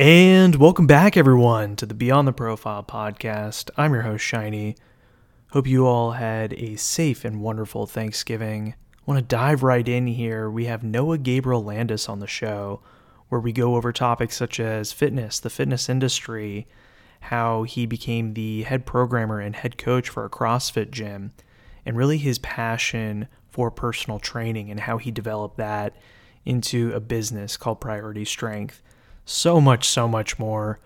And welcome back, everyone, to the Beyond the Profile podcast. I'm your host, Shiny. Hope you all had a safe and wonderful Thanksgiving. I want to dive right in here. We have Noah Gabriel Landis on the show, where we go over topics such as fitness, the fitness industry, how he became the head programmer and head coach for a CrossFit gym, and really his passion for personal training and how he developed that into a business called Priority Strength so much, so much more.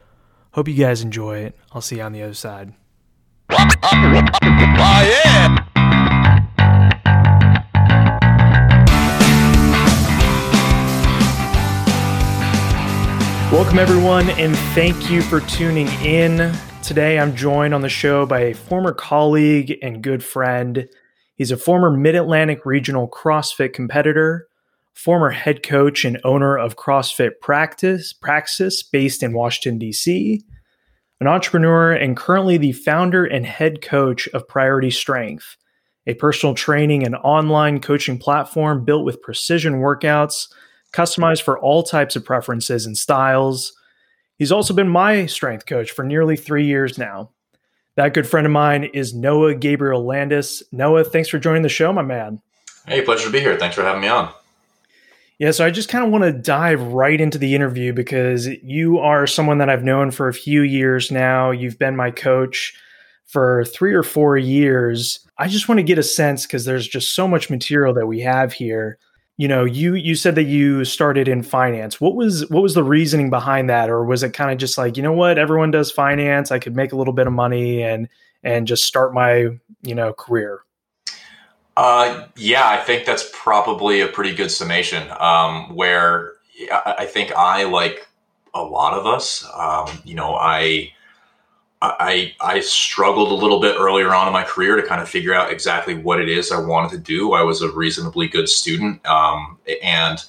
Hope you guys enjoy it. I'll see you on the other side. Welcome, everyone, and thank you for tuning in. Today, I'm joined on the show by a former colleague and good friend. He's a former Mid Atlantic Regional CrossFit competitor, former head coach and owner of CrossFit Practice Praxis based in Washington D.C., an entrepreneur and currently the founder and head coach of Priority Strength, a personal training and online coaching platform built with precision workouts customized for all types of preferences and styles. He's also been my strength coach for nearly 3 years now. That good friend of mine is Noah Gabriel Landis. Noah, thanks for joining the show, my man. Hey, pleasure to be here. Thanks for having me on. Yeah, so I just kind of want to dive right into the interview because you are someone that I've known for a few years now. You've been my coach for three or four years. I just want to get a sense because there's just so much material that we have here. You know, you you said that you started in finance. What was what was the reasoning behind that, or was it kind of just like you know what everyone does finance? I could make a little bit of money and and just start my you know career. Uh, yeah, I think that's probably a pretty good summation. Um, where I think I, like a lot of us, um, you know, I, I, I struggled a little bit earlier on in my career to kind of figure out exactly what it is I wanted to do. I was a reasonably good student, um, and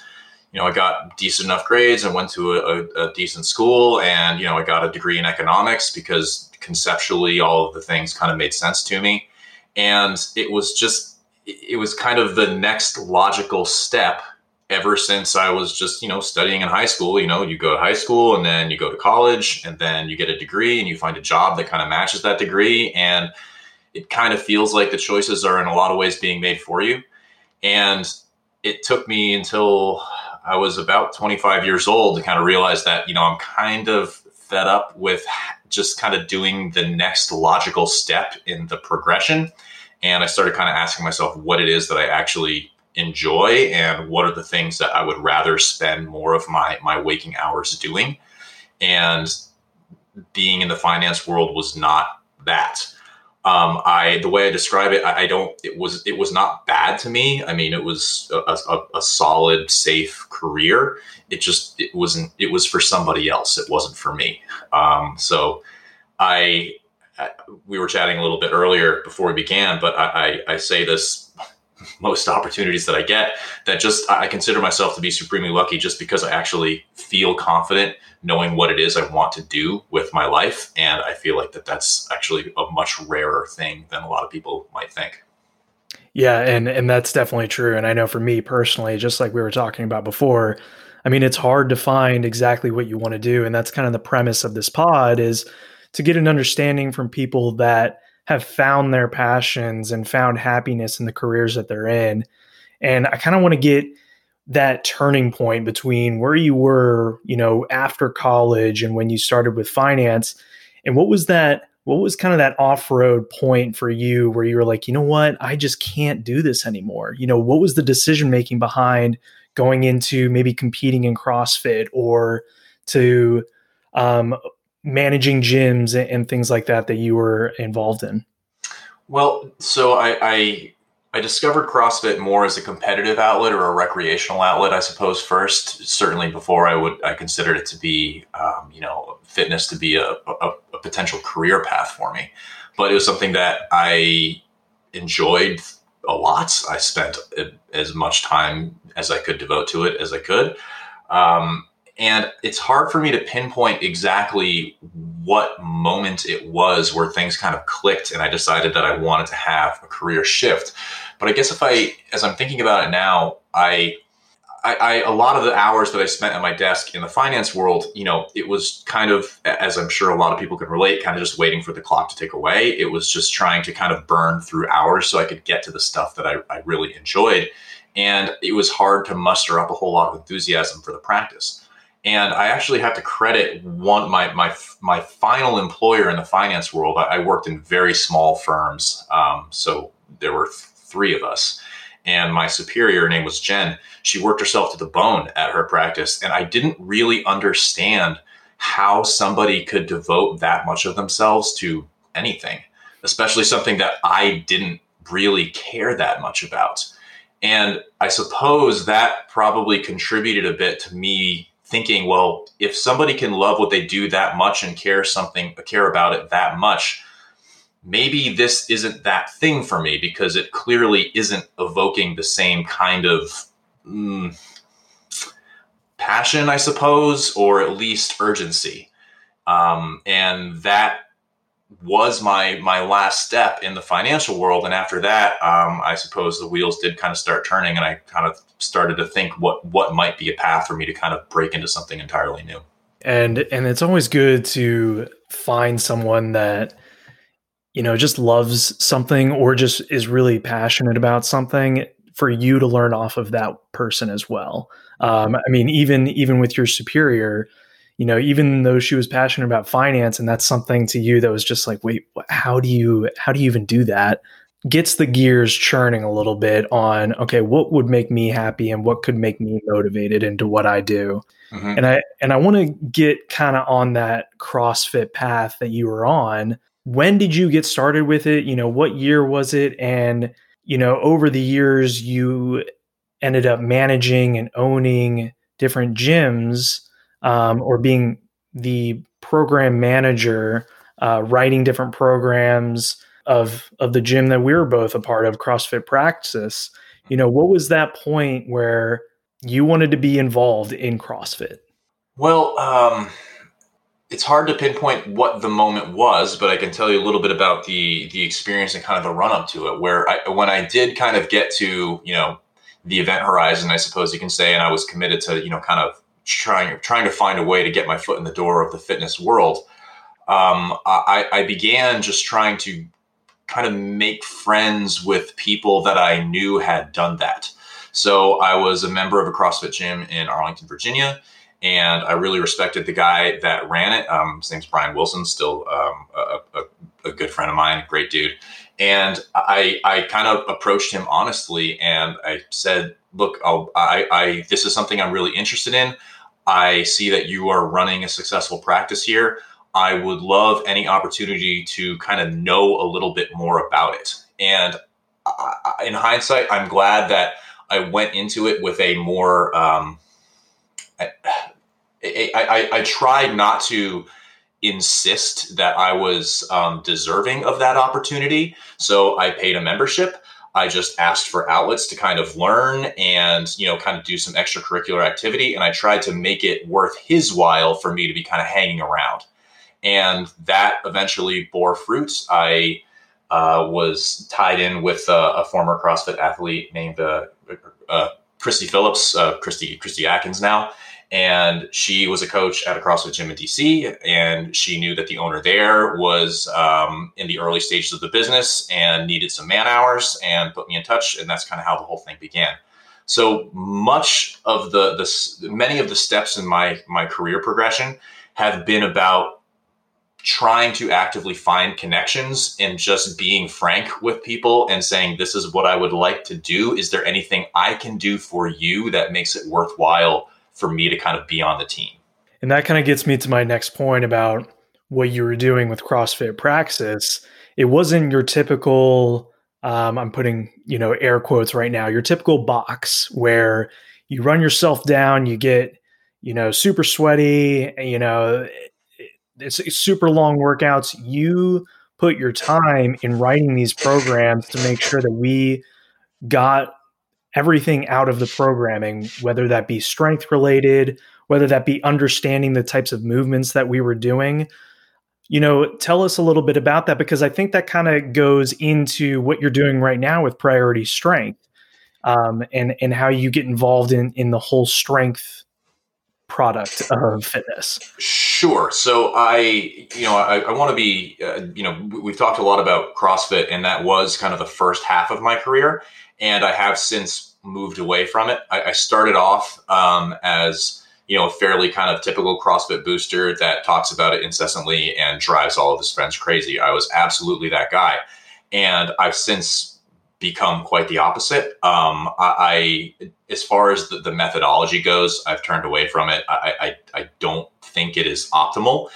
you know, I got decent enough grades and went to a, a, decent school, and you know, I got a degree in economics because conceptually all of the things kind of made sense to me, and it was just it was kind of the next logical step ever since I was just, you know, studying in high school. You know, you go to high school and then you go to college and then you get a degree and you find a job that kind of matches that degree. And it kind of feels like the choices are in a lot of ways being made for you. And it took me until I was about 25 years old to kind of realize that, you know, I'm kind of fed up with just kind of doing the next logical step in the progression and I started kind of asking myself what it is that I actually enjoy and what are the things that I would rather spend more of my my waking hours doing. And being in the finance world was not that. Um, I the way I describe it, I, I, don't. It was it was not bad to me. I mean, it was a, a, a, solid, safe career. It just it wasn't. It was for somebody else. It wasn't for me. Um, so I we were chatting a little bit earlier before we began, but I, I, I, say this most opportunities that I get that just I consider myself to be supremely lucky just because I actually feel confident knowing what it is I want to do with my life. And I feel like that that's actually a much rarer thing than a lot of people might think. Yeah, and and that's definitely true. And I know for me personally, just like we were talking about before, I mean, it's hard to find exactly what you want to do, and that's kind of the premise of this pod is to get an understanding from people that have found their passions and found happiness in the careers that they're in. And I kind of want to get that turning point between where you were, you know, after college and when you started with finance and what was that what was kind of that off-road point for you where you were like, you know what, I just can't do this anymore. You know, what was the decision making behind going into maybe competing in CrossFit or to um, managing gyms and things like that that you were involved in? Well, so I, I, I discovered CrossFit more as a competitive outlet or a recreational outlet, I suppose. First, certainly before I would I considered it to be, um, you know, fitness to be a, a, a potential career path for me. But it was something that I enjoyed a lot. I spent as much time as I could devote to it as I could. Um, and it's hard for me to pinpoint exactly what moment it was where things kind of clicked and I decided that I wanted to have a career shift. But I guess if I, as I'm thinking about it now, I, I, I, a lot of the hours that I spent at my desk in the finance world, you know, it was kind of, as I'm sure a lot of people can relate, kind of just waiting for the clock to tick away. It was just trying to kind of burn through hours so I could get to the stuff that I, I really enjoyed. And it was hard to muster up a whole lot of enthusiasm for the practice. And I actually have to credit one my my my final employer in the finance world. I, worked in very small firms, um, so there were th- three of us and my superior, her name was Jen, she worked herself to the bone at her practice. And I didn't really understand how somebody could devote that much of themselves to anything, especially something that I didn't really care that much about. And I suppose that probably contributed a bit to me thinking, well, if somebody can love what they do that much and care something, care about it that much, maybe this isn't that thing for me because it clearly isn't evoking the same kind of mm, passion, I suppose, or at least urgency. Um, and that was my my last step in the financial world. And after that, um, I suppose the wheels did kind of start turning, and I kind of started to think what what might be a path for me to kind of break into something entirely new. And and it's always good to find someone that you know, just loves something or just is really passionate about something for you to learn off of that person as well. Um, I mean, even even with your superior, you know, even though she was passionate about finance, and that's something to you that was just like, wait, how do you how do you even do that? Gets the gears churning a little bit on okay, what would make me happy and what could make me motivated into what I do. Mm-hmm. And I and I want to get kind of on that CrossFit path that you were on when did you get started with it? You know, what year was it? And, you know, over the years, you ended up managing and owning different gyms um, or being the program manager, uh, writing different programs of of the gym that we were both a part of, CrossFit Praxis. You know, what was that point where you wanted to be involved in CrossFit? Well, um, it's hard to pinpoint what the moment was, but I can tell you a little bit about the the experience and kind of the run up to it. Where I, when I did kind of get to you know the event horizon, I suppose you can say, and I was committed to you know kind of trying trying to find a way to get my foot in the door of the fitness world. Um, I, I began just trying to kind of make friends with people that I knew had done that. So I was a member of a CrossFit gym in Arlington, Virginia and I really respected the guy that ran it. Um, his name's Brian Wilson, still um, a, a, a, good friend of mine, great dude. And I, I kind of approached him honestly, and I said, "Look, I'll, I, I, this is something I'm really interested in. I see that you are running a successful practice here. I would love any opportunity to kind of know a little bit more about it." And in hindsight, I'm glad that I went into it with a more um, I, I, I, I tried not to insist that I was um, deserving of that opportunity. So I paid a membership. I just asked for outlets to kind of learn and, you know, kind of do some extracurricular activity. And I tried to make it worth his while for me to be kind of hanging around. And that eventually bore fruits. I uh, was tied in with a, a former CrossFit athlete named uh, uh, Christy Phillips, uh, Christy, Christy Atkins now and she was a coach at a CrossFit gym in DC, and she knew that the owner there was um, in the early stages of the business and needed some man hours, and put me in touch, and that's kind of how the whole thing began. So much of the the many of the steps in my my career progression have been about trying to actively find connections and just being frank with people and saying this is what I would like to do. Is there anything I can do for you that makes it worthwhile? For me to kind of be on the team. And that kind of gets me to my next point about what you were doing with CrossFit Praxis. It wasn't your typical, um, I'm putting, you know, air quotes right now, your typical box where you run yourself down, you get, you know, super sweaty, you know, it's, it's super long workouts. You put your time in writing these programs to make sure that we got everything out of the programming, whether that be strength related, whether that be understanding the types of movements that we were doing. You know, tell us a little bit about that because I think that kind of goes into what you're doing right now with priority strength. um, and and how you get involved in in the whole strength product of fitness? Sure. So I, you know, I, I want to be, uh, you know, we've talked a lot about CrossFit, and that was kind of the first half of my career, and I have since moved away from it. I, I started off um, as you know, a fairly kind of typical CrossFit booster that talks about it incessantly and drives all of his friends crazy. I was absolutely that guy. And I've since become quite the opposite. Um, I, I, as far as the, the, methodology goes, I've turned away from it. I, I, I don't think it is optimal.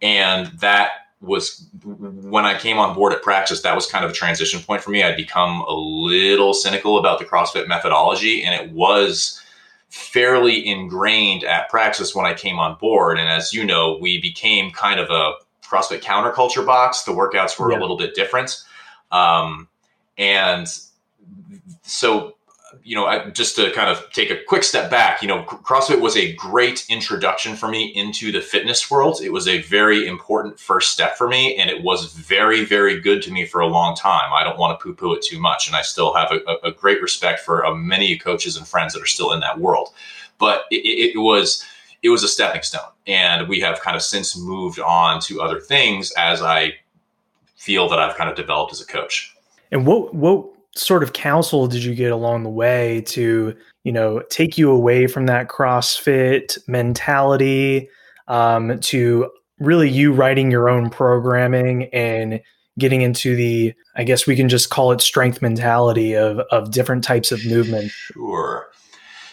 And that was when I came on board at Praxis, that was kind of a transition point for me. I'd become a little cynical about the CrossFit methodology, and it was fairly ingrained at Praxis when I came on board. And as you know, we became kind of a CrossFit counterculture box. The workouts were yeah. a little bit different. Um, and so you know, I, just to kind of take a quick step back, you know, CrossFit was a great introduction for me into the fitness world. It was a very important first step for me, and it was very, very good to me for a long time. I don't want to poo poo it too much, and I still have a, a great respect for uh, many coaches and friends that are still in that world. But it, it was it was a stepping stone, and we have kind of since moved on to other things as I feel that I've kind of developed as a coach. And what what sort of counsel did you get along the way to you know take you away from that CrossFit mentality um, to really you writing your own programming and getting into the I guess we can just call it strength mentality of of different types of movement. Sure.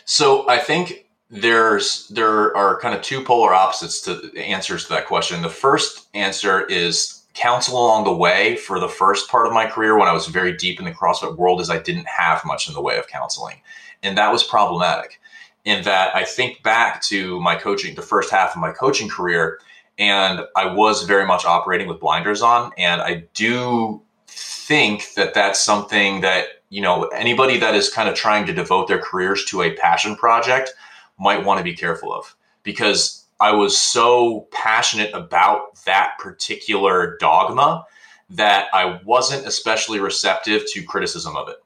So I think there's there are kind of two polar opposites to answers to that question. The first answer is counsel along the way for the first part of my career when I was very deep in the CrossFit world is I didn't have much in the way of counseling. And that was problematic in that I think back to my coaching, the first half of my coaching career, and I was very much operating with blinders on. And I do think that that's something that, you know, anybody that is kind of trying to devote their careers to a passion project might want to be careful of because I was so passionate about that particular dogma that I wasn't especially receptive to criticism of it.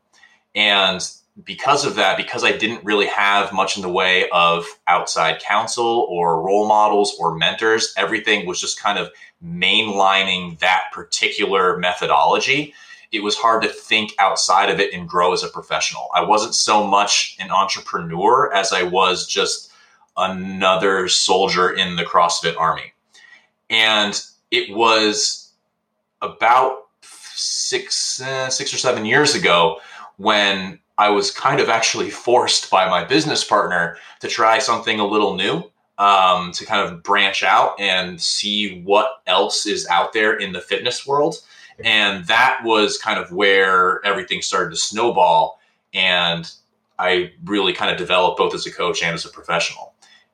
And because of that, because I didn't really have much in the way of outside counsel or role models or mentors, everything was just kind of mainlining that particular methodology. It was hard to think outside of it and grow as a professional. I wasn't so much an entrepreneur as I was just another soldier in the CrossFit army. And it was about six, uh, six or seven years ago when I was kind of actually forced by my business partner to try something a little new, um, to kind of branch out and see what else is out there in the fitness world. And that was kind of where everything started to snowball. And I really kind of developed both as a coach and as a professional.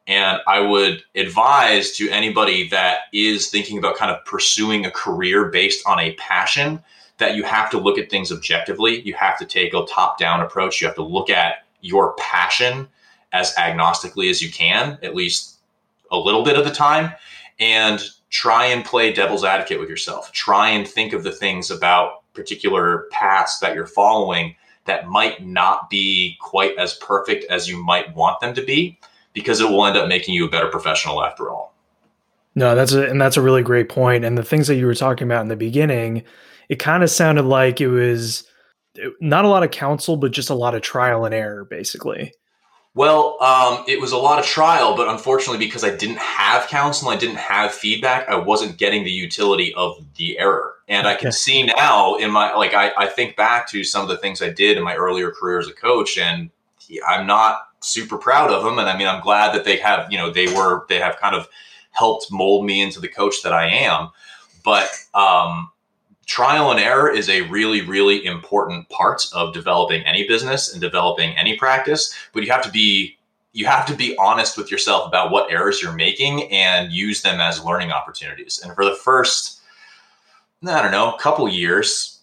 And I would advise to anybody that is thinking about kind of pursuing a career based on a passion that you have to look at things objectively. You have to take a top down approach. You have to look at your passion as agnostically as you can, at least a little bit of the time, and try and play devil's advocate with yourself. Try and think of the things about particular paths that you're following that might not be quite as perfect as you might want them to be because it will end up making you a better professional after all. No, that's a, and that's a really great point. And the things that you were talking about in the beginning, it kind of sounded like it was not a lot of counsel, but just a lot of trial and error, basically. Well, um, it was a lot of trial, but unfortunately, because I didn't have counsel, I didn't have feedback, I wasn't getting the utility of the error. And I can see now in my, like, I, I think back to some of the things I did in my earlier career as a coach, and I'm not super proud of them. And I mean, I'm glad that they have, you know, they were, they have kind of helped mold me into the coach that I am. But um, trial and error is a really, really important part of developing any business and developing any practice. But you have to be, you have to be honest with yourself about what errors you're making and use them as learning opportunities. And for the first, I don't know, couple years,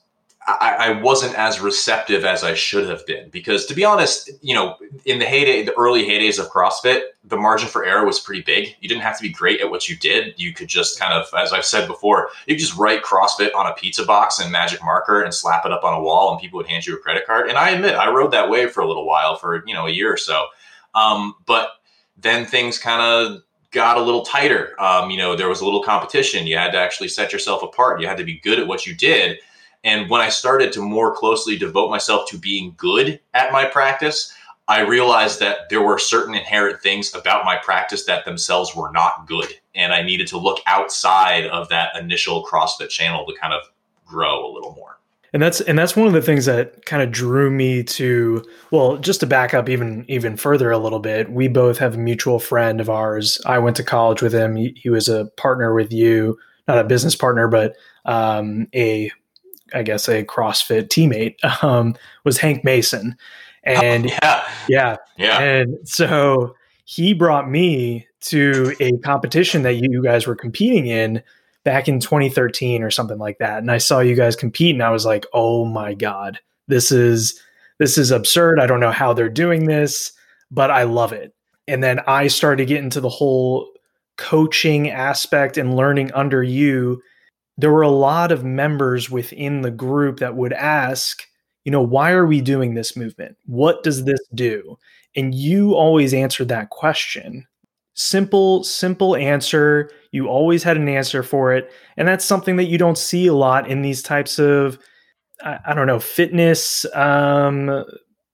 I, I, wasn't as receptive as I should have been because, to be honest, you know, in the heyday, the early heydays of CrossFit, the margin for error was pretty big. You didn't have to be great at what you did. You could just kind of, as I've said before, you could just write CrossFit on a pizza box and magic marker and slap it up on a wall, and people would hand you a credit card. And I admit, I rode that wave for a little while, for you know, a year or so. Um, but then things kind of got a little tighter. Um, you know, there was a little competition. You had to actually set yourself apart. You had to be good at what you did and when I started to more closely devote myself to being good at my practice, I realized that there were certain inherent things about my practice that themselves were not good. And I needed to look outside of that initial CrossFit channel to kind of grow a little more. And that's and that's one of the things that kind of drew me to well, just to back up even even further a little bit, we both have a mutual friend of ours. I went to college with him. He, he was a partner with you, not a business partner, but um, a I guess a CrossFit teammate um, was Hank Mason, and oh, yeah, yeah, yeah, and so he brought me to a competition that you guys were competing in back in 2013 or something like that, and I saw you guys compete, and I was like, oh my god, this is this is absurd. I don't know how they're doing this, but I love it. And then I started to get into the whole coaching aspect and learning under you there were a lot of members within the group that would ask, you know, why are we doing this movement? What does this do? And you always answered that question. Simple, simple answer. You always had an answer for it. And that's something that you don't see a lot in these types of, I, I don't know, fitness, um,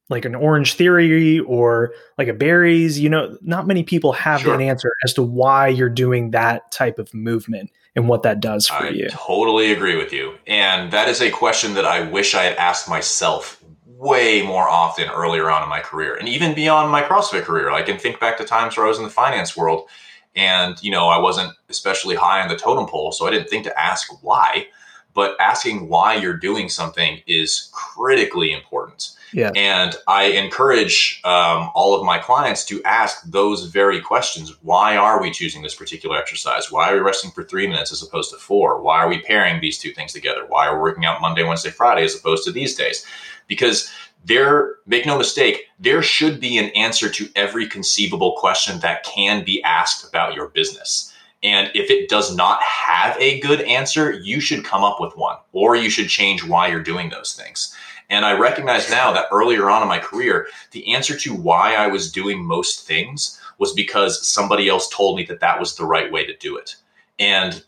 like an Orangetheory or like a Barry's. You know, not many people have sure. that answer as to why you're doing that type of movement and what that does for you. I you. Totally agree with you. And that is a question that I wish I had asked myself way more often earlier on in my career and even beyond my CrossFit career. I can think back to times where I was in the finance world and, you know, I wasn't especially high on the totem pole, so I didn't think to ask why. But asking why you're doing something is critically important. Yeah. And I encourage um, all of my clients to ask those very questions. Why are we choosing this particular exercise? Why are we resting for three minutes as opposed to four? Why are we pairing these two things together? Why are we working out Monday, Wednesday, Friday as opposed to these days? Because there, make no mistake, there should be an answer to every conceivable question that can be asked about your business. And if it does not have a good answer, you should come up with one or you should change why you're doing those things. And I recognize now that earlier on in my career, the answer to why I was doing most things was because somebody else told me that that was the right way to do it. And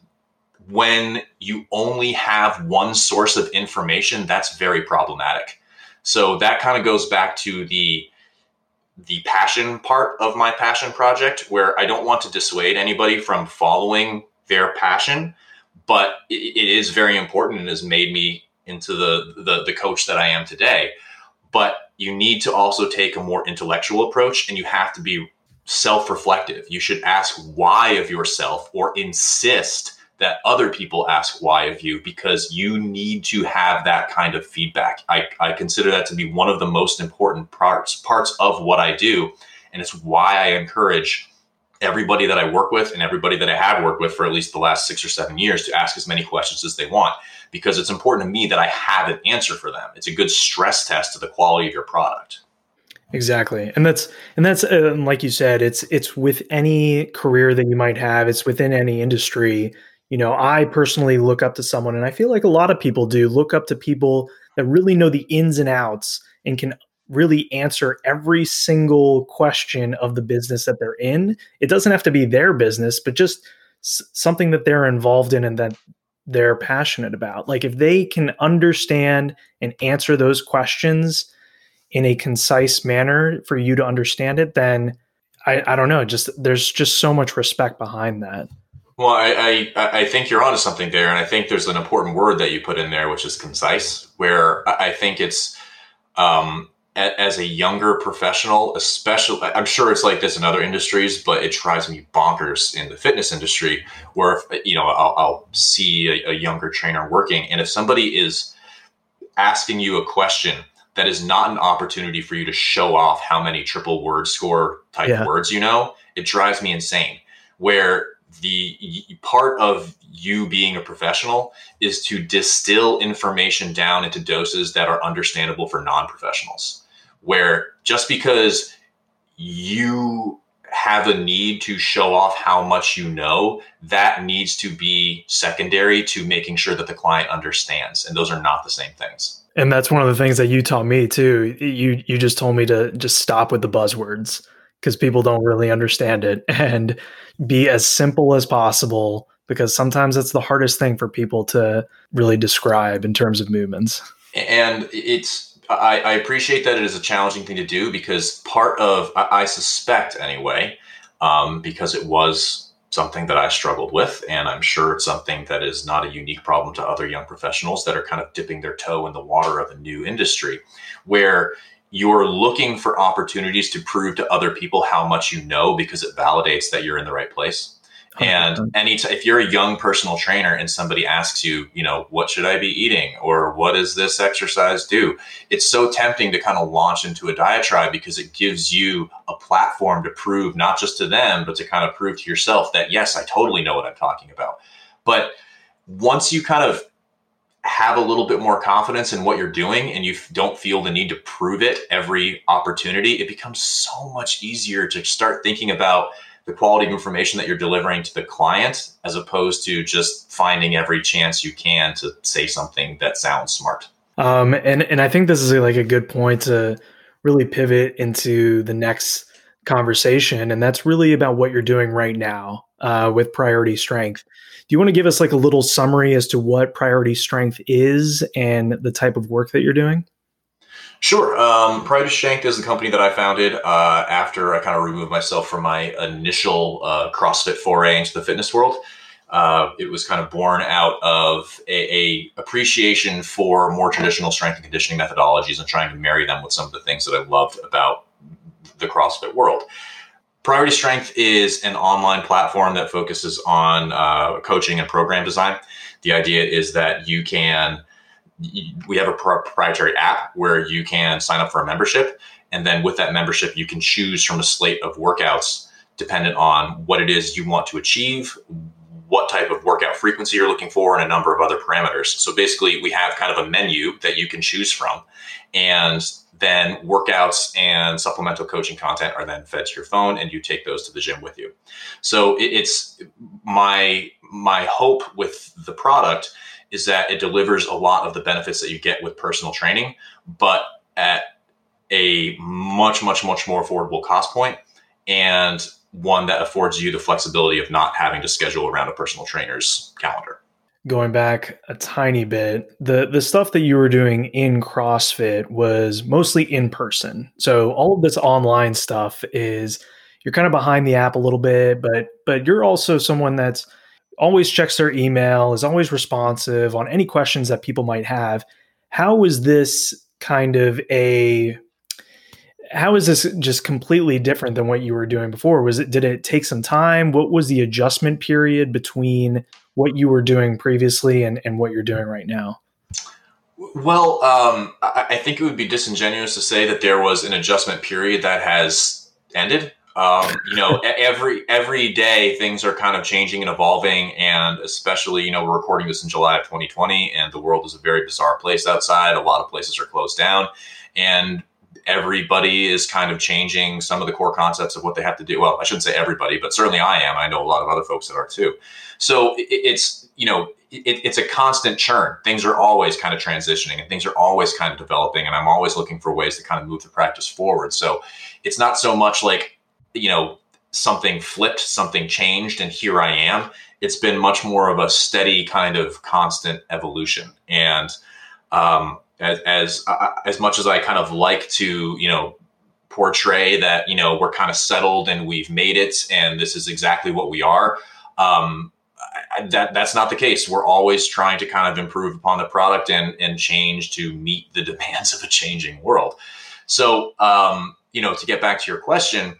when you only have one source of information, that's very problematic. So that kind of goes back to the the passion part of my passion project where I don't want to dissuade anybody from following their passion, but it, it is very important and has made me into the, the the coach that I am today. But you need to also take a more intellectual approach and you have to be self-reflective. You should ask why of yourself or insist that other people ask why of you because you need to have that kind of feedback. I, I consider that to be one of the most important parts parts of what I do. And it's why I encourage everybody that I work with and everybody that I have worked with for at least the last six or seven years to ask as many questions as they want because it's important to me that I have an answer for them. It's a good stress test to the quality of your product. Exactly. And that's and that's uh, like you said it's it's with any career that you might have, it's within any industry. You know, I personally look up to someone and I feel like a lot of people do look up to people that really know the ins and outs and can really answer every single question of the business that they're in. It doesn't have to be their business, but just s- something that they're involved in and that they're passionate about. Like if they can understand and answer those questions in a concise manner for you to understand it, then I, I don't know. Just there's just so much respect behind that. Well, I, I, I think you're onto something there, and I think there's an important word that you put in there, which is concise. Where I think it's um, as a younger professional, especially, I'm sure it's like this in other industries, but it drives me bonkers in the fitness industry where, if, you know, I'll, I'll see a, a, younger trainer working. And if somebody is asking you a question that is not an opportunity for you to show off how many triple word score type yeah. words you know, it drives me insane. Where the part of you being a professional is to distill information down into doses that are understandable for non-professionals. Where just because you have a need to show off how much you know that needs to be secondary to making sure that the client understands and those are not the same things. And that's one of the things that you taught me too. You you just told me to just stop with the buzzwords because people don't really understand it and be as simple as possible because sometimes it's the hardest thing for people to really describe in terms of movements. And it's, I, I appreciate that it is a challenging thing to do because part of, I, I suspect anyway, um, because it was something that I struggled with. And I'm sure it's something that is not a unique problem to other young professionals that are kind of dipping their toe in the water of a new industry where you're looking for opportunities to prove to other people how much you know because it validates that you're in the right place. And any t- if you're a young personal trainer and somebody asks you, you know, what should I be eating or what does this exercise do? It's so tempting to kind of launch into a diatribe because it gives you a platform to prove not just to them, but to kind of prove to yourself that yes, I totally know what I'm talking about. But once you kind of have a little bit more confidence in what you're doing and you don't feel the need to prove it every opportunity, it becomes so much easier to start thinking about the quality of information that you're delivering to the client as opposed to just finding every chance you can to say something that sounds smart. Um, and and I think this is like a good point to really pivot into the next conversation, and that's really about what you're doing right now uh, with Priority Strength. Do you want to give us like a little summary as to what Priority Strength is and the type of work that you're doing? Sure. Um, Priority Strength is the company that I founded uh, after I kind of removed myself from my initial uh, CrossFit foray into the fitness world. Uh, it was kind of born out of a, a, appreciation for more traditional strength and conditioning methodologies and trying to marry them with some of the things that I loved about the CrossFit world. Priority Strength is an online platform that focuses on uh, coaching and program design. The idea is that you can, we have a proprietary app where you can sign up for a membership. And then with that membership, you can choose from a slate of workouts dependent on what it is you want to achieve, what type of workout frequency you're looking for, and a number of other parameters. So basically, we have kind of a menu that you can choose from. And then workouts and supplemental coaching content are then fed to your phone and you take those to the gym with you. So it's my my hope with the product is that it delivers a lot of the benefits that you get with personal training but at a much much much more affordable cost point and one that affords you the flexibility of not having to schedule around a personal trainer's calendar going back a tiny bit, the the stuff that you were doing in CrossFit was mostly in person. So all of this online stuff is you're kind of behind the app a little bit, but but you're also someone that's always checks their email, is always responsive on any questions that people might have. How is this kind of a how is this just completely different than what you were doing before? Was it did it take some time? What was the adjustment period between what you were doing previously and, and what you're doing right now? Well, um, I, think it would be disingenuous to say that there was an adjustment period that has ended. Um, you know, every every day things are kind of changing and evolving, and especially, you know, we're recording this in July of 2020, and the world is a very bizarre place outside. A lot of places are closed down, and everybody is kind of changing some of the core concepts of what they have to do. Well, I shouldn't say everybody, but certainly I am. I know a lot of other folks that are too. So it's, you know, it, it's a constant churn. Things are always kind of transitioning and things are always kind of developing. And I'm always looking for ways to kind of move the practice forward. So it's not so much like, you know, something flipped, something changed, and here I am. It's been much more of a steady kind of constant evolution. And, um, as as uh, as much as I kind of like to you know portray that you know we're kind of settled and we've made it and this is exactly what we are. Um, that that's not the case. We're always trying to kind of improve upon the product and and change to meet the demands of a changing world. So um, you know, to get back to your question,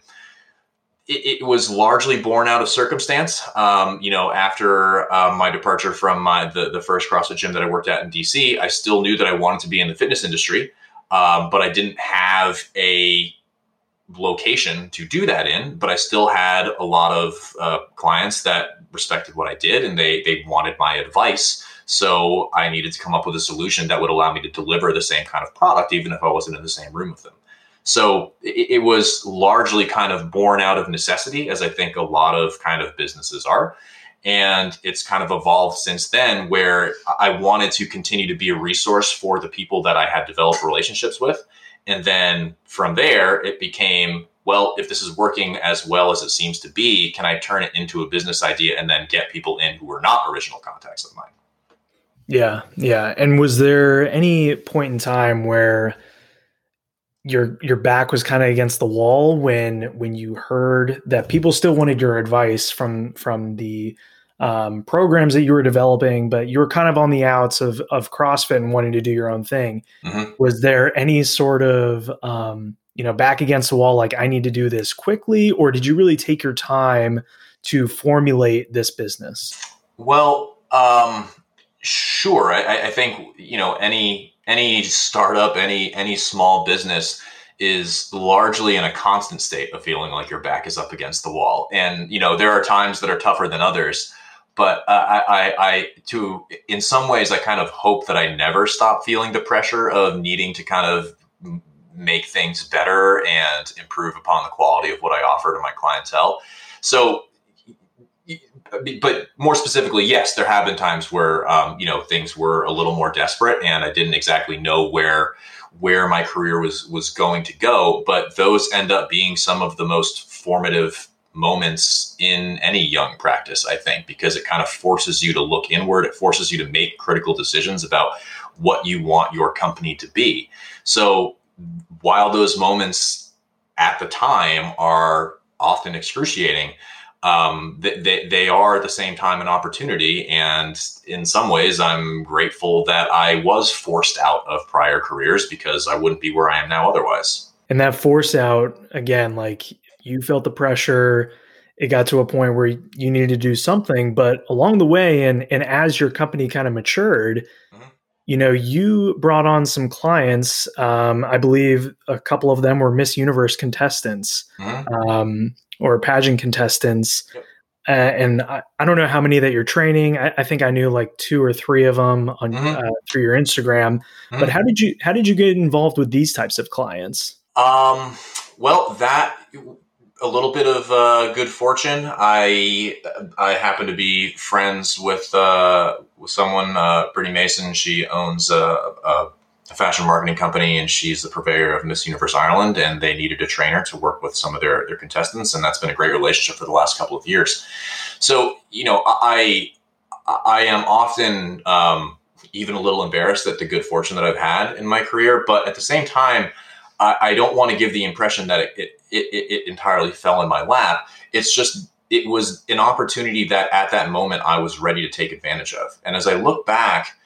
it, it, was largely born out of circumstance. Um, you know, after uh, my departure from my the, the first CrossFit gym that I worked at in DC, I still knew that I wanted to be in the fitness industry, um, but I didn't have a location to do that in, but I still had a lot of uh, clients that respected what I did and they they wanted my advice. So I needed to come up with a solution that would allow me to deliver the same kind of product, even if I wasn't in the same room with them. So it, it was largely kind of born out of necessity, as I think a lot of kind of businesses are. And it's kind of evolved since then, where I wanted to continue to be a resource for the people that I had developed relationships with. And then from there, it became well, if this is working as well as it seems to be, can I turn it into a business idea and then get people in who are not original contacts of mine? Yeah, yeah. And was there any point in time where your your back was kind of against the wall when when you heard that people still wanted your advice from from the um, programs that you were developing, but you were kind of on the outs of of CrossFit and wanting to do your own thing. Mm-hmm. Was there any sort of um, you know back against the wall, like I need to do this quickly, or did you really take your time to formulate this business? Well, um, sure. I, I think you know any any startup, any any small business is largely in a constant state of feeling like your back is up against the wall. And you know, there are times that are tougher than others. But uh, I, I, I, to in some ways, I kind of hope that I never stop feeling the pressure of needing to kind of make things better and improve upon the quality of what I offer to my clientele. So but more specifically, yes, there have been times where um, you know things were a little more desperate, and I didn't exactly know where where my career was was going to go. But those end up being some of the most formative moments in any young practice, I think, because it kind of forces you to look inward. It forces you to make critical decisions about what you want your company to be. So while those moments at the time are often excruciating, um, they, they, they, are at the same time an opportunity. And in some ways, I'm grateful that I was forced out of prior careers because I wouldn't be where I am now otherwise. And that force out, again, like you felt the pressure. It got to a point where you needed to do something, but along the way, and and as your company kind of matured, mm-hmm. You know, you brought on some clients. Um, I believe a couple of them were Miss Universe contestants. Mm-hmm. Um, or pageant contestants. Yep. Uh, and I, I, don't know how many that you're training. I, I, think I knew like two or three of them on mm-hmm. uh, through your Instagram. Mm-hmm. But how did you how did you get involved with these types of clients? Um, well, that a little bit of uh, good fortune. I I happen to be friends with uh, with someone, uh, Brittany Mason. She owns a, a fashion marketing company and she's the purveyor of Miss Universe Ireland and they needed a trainer to work with some of their, their contestants and that's been a great relationship for the last couple of years. So, you know, I I am often um, even a little embarrassed at the good fortune that I've had in my career, but at the same time, I, I don't want to give the impression that it, it, it, it entirely fell in my lap. It's just it was an opportunity that at that moment I was ready to take advantage of. And as I look back,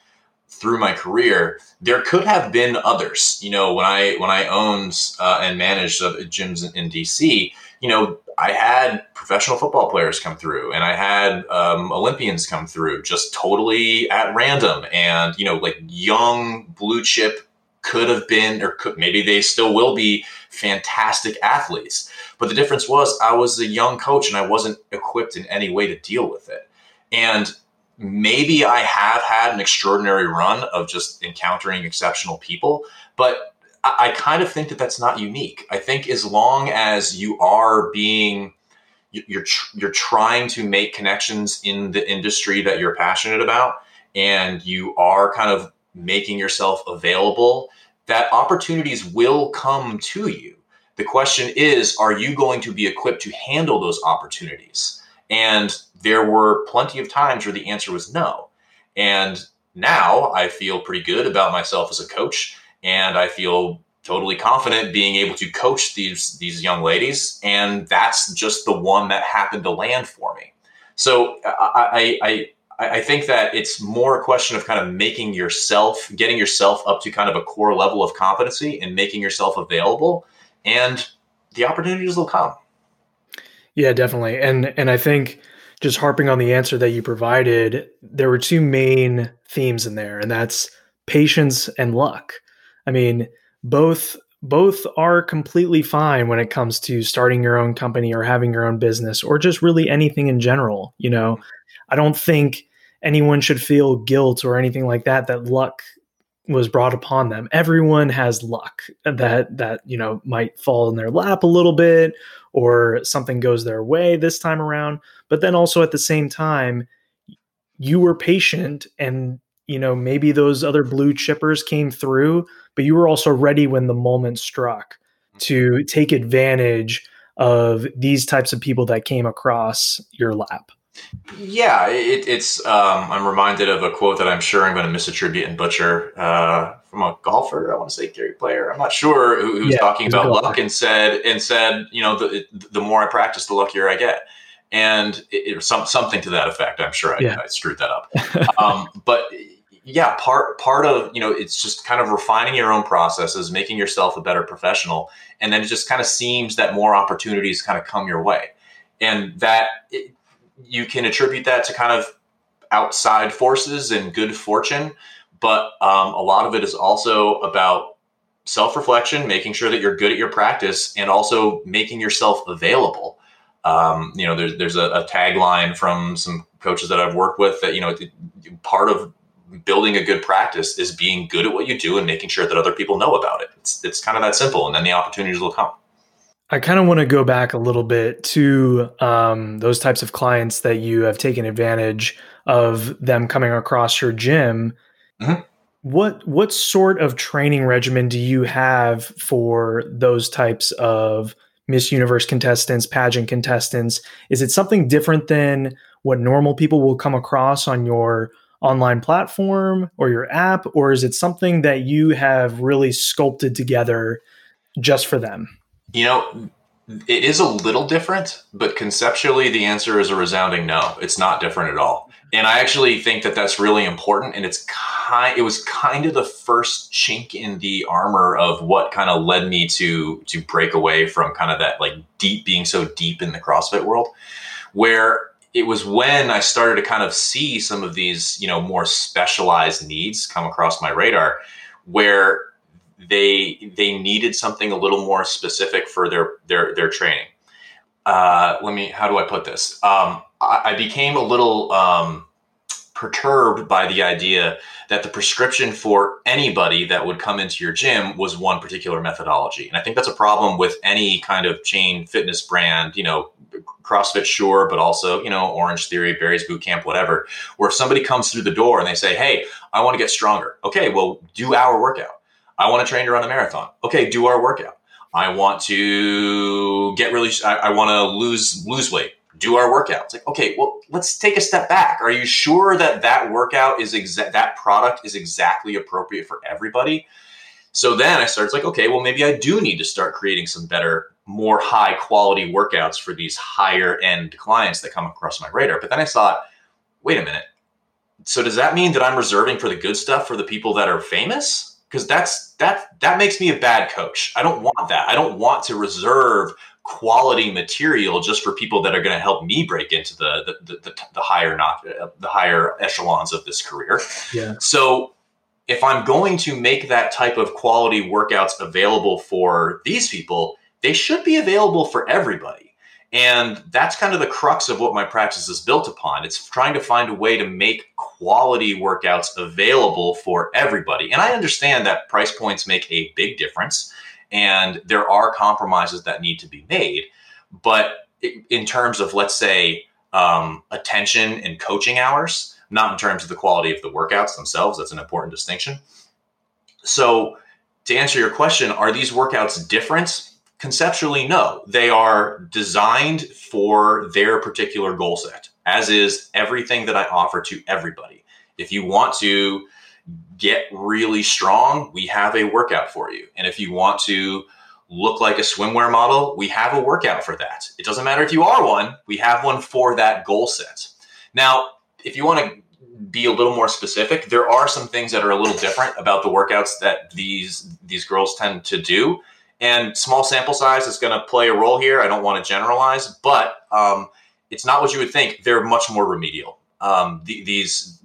through my career, there could have been others. You know, when I when I owned uh, and managed uh, gyms in, in, DC, you know, I had professional football players come through, and I had um, Olympians come through, just totally at random, and you know, like young blue chip could have been, or could maybe they still will be fantastic athletes. But the difference was I was a young coach and I wasn't equipped in any way to deal with it. And maybe I have had an extraordinary run of just encountering exceptional people, but I, I kind of think that that's not unique. I think as long as you are being you're you're trying to make connections in the industry that you're passionate about and you are kind of making yourself available that opportunities will come to you the question is are you going to be equipped to handle those opportunities and there were plenty of times where the answer was no. And now I feel pretty good about myself as a coach, and I feel totally confident being able to coach these these young ladies, and that's just the one that happened to land for me. So I, I, I, I think that it's more a question of kind of making yourself, getting yourself up to kind of a core level of competency, and making yourself available, and the opportunities will come. Yeah, definitely, and and I think just harping on the answer that you provided, there were two main themes in there, and that's patience and luck. I mean, both both are completely fine when it comes to starting your own company or having your own business or just really anything in general. You know, I don't think anyone should feel guilt or anything like that that luck was brought upon them. Everyone has luck that that you know might fall in their lap a little bit or something goes their way this time around, but then also at the same time you were patient and you know maybe those other blue chippers came through, but you were also ready when the moment struck mm-hmm. to take advantage of these types of people that came across your lap. Yeah, it, it's. Um, I'm reminded of a quote that I'm sure I'm going to misattribute and butcher uh, from a golfer. I want to say Gary Player. I'm not sure who, who was yeah, talking about luck and said and said, you know, the the more I practice, the luckier I get, and it, it some something to that effect. I'm sure I, yeah. I screwed that up, um, but yeah, part part of you know it's just kind of refining your own processes, making yourself a better professional, and then it just kind of seems that more opportunities kind of come your way, and that. It, you can attribute that to kind of outside forces and good fortune, but um, a lot of it is also about self reflection, making sure that you're good at your practice, and also making yourself available. Um, you know, there's there's a, a, tagline from some coaches that I've worked with that you know part of building a good practice is being good at what you do and making sure that other people know about it. It's it's kind of that simple, and then the opportunities will come. I kind of want to go back a little bit to um, those types of clients that you have taken advantage of them coming across your gym. Mm-hmm. What what sort of training regimen do you have for those types of Miss Universe contestants, pageant contestants? Is it something different than what normal people will come across on your online platform or your app, or is it something that you have really sculpted together just for them? You know, it is a little different, but conceptually, the answer is a resounding no. It's not different at all. And I actually think that that's really important. And it's kind, it was kind of the first chink in the armor of what kind of led me to to break away from kind of that like deep being so deep in the CrossFit world, where it was when I started to kind of see some of these, you know, more specialized needs come across my radar, where they they needed something a little more specific for their their their training. Uh, let me. How do I put this? Um, I, I, became a little um, perturbed by the idea that the prescription for anybody that would come into your gym was one particular methodology, and I think that's a problem with any kind of chain fitness brand. You know, CrossFit, sure, but also you know Orangetheory, Barry's Boot Camp, whatever. Where if somebody comes through the door and they say, "Hey, I want to get stronger," okay, well, do our workout I want to train to run a marathon. Okay, do our workout. I want to get really. I, I want to lose lose weight. Do our workout. It's like okay, well, let's take a step back. Are you sure that that workout is exact? That product is exactly appropriate for everybody. So then I started like, okay, well, maybe I do need to start creating some better, more high quality workouts for these higher end clients that come across my radar. But then I thought, wait a minute. So does that mean that I'm reserving for the good stuff for the people that are famous? Because that's that that makes me a bad coach. I don't want that. I don't want to reserve quality material just for people that are going to help me break into the the, the, the higher not the higher echelons of this career. Yeah. So if I'm going to make that type of quality workouts available for these people, they should be available for everybody. And that's kind of the crux of what my practice is built upon. It's trying to find a way to make quality workouts available for everybody. And I understand that price points make a big difference and there are compromises that need to be made. But in terms of, let's say, um, attention and coaching hours, not in terms of the quality of the workouts themselves, that's an important distinction. So, to answer your question, are these workouts different? Conceptually, no. They are designed for their particular goal set, as is everything that I offer to everybody. If you want to get really strong, we have a workout for you. And if you want to look like a swimwear model, we have a workout for that. It doesn't matter if you are one, we have one for that goal set. Now, if you want to be a little more specific, there are some things that are a little different about the workouts that these these girls tend to do. And small sample size is going to play a role here. I don't want to generalize, but um, it's not what you would think. They're much more remedial. Um, the, these,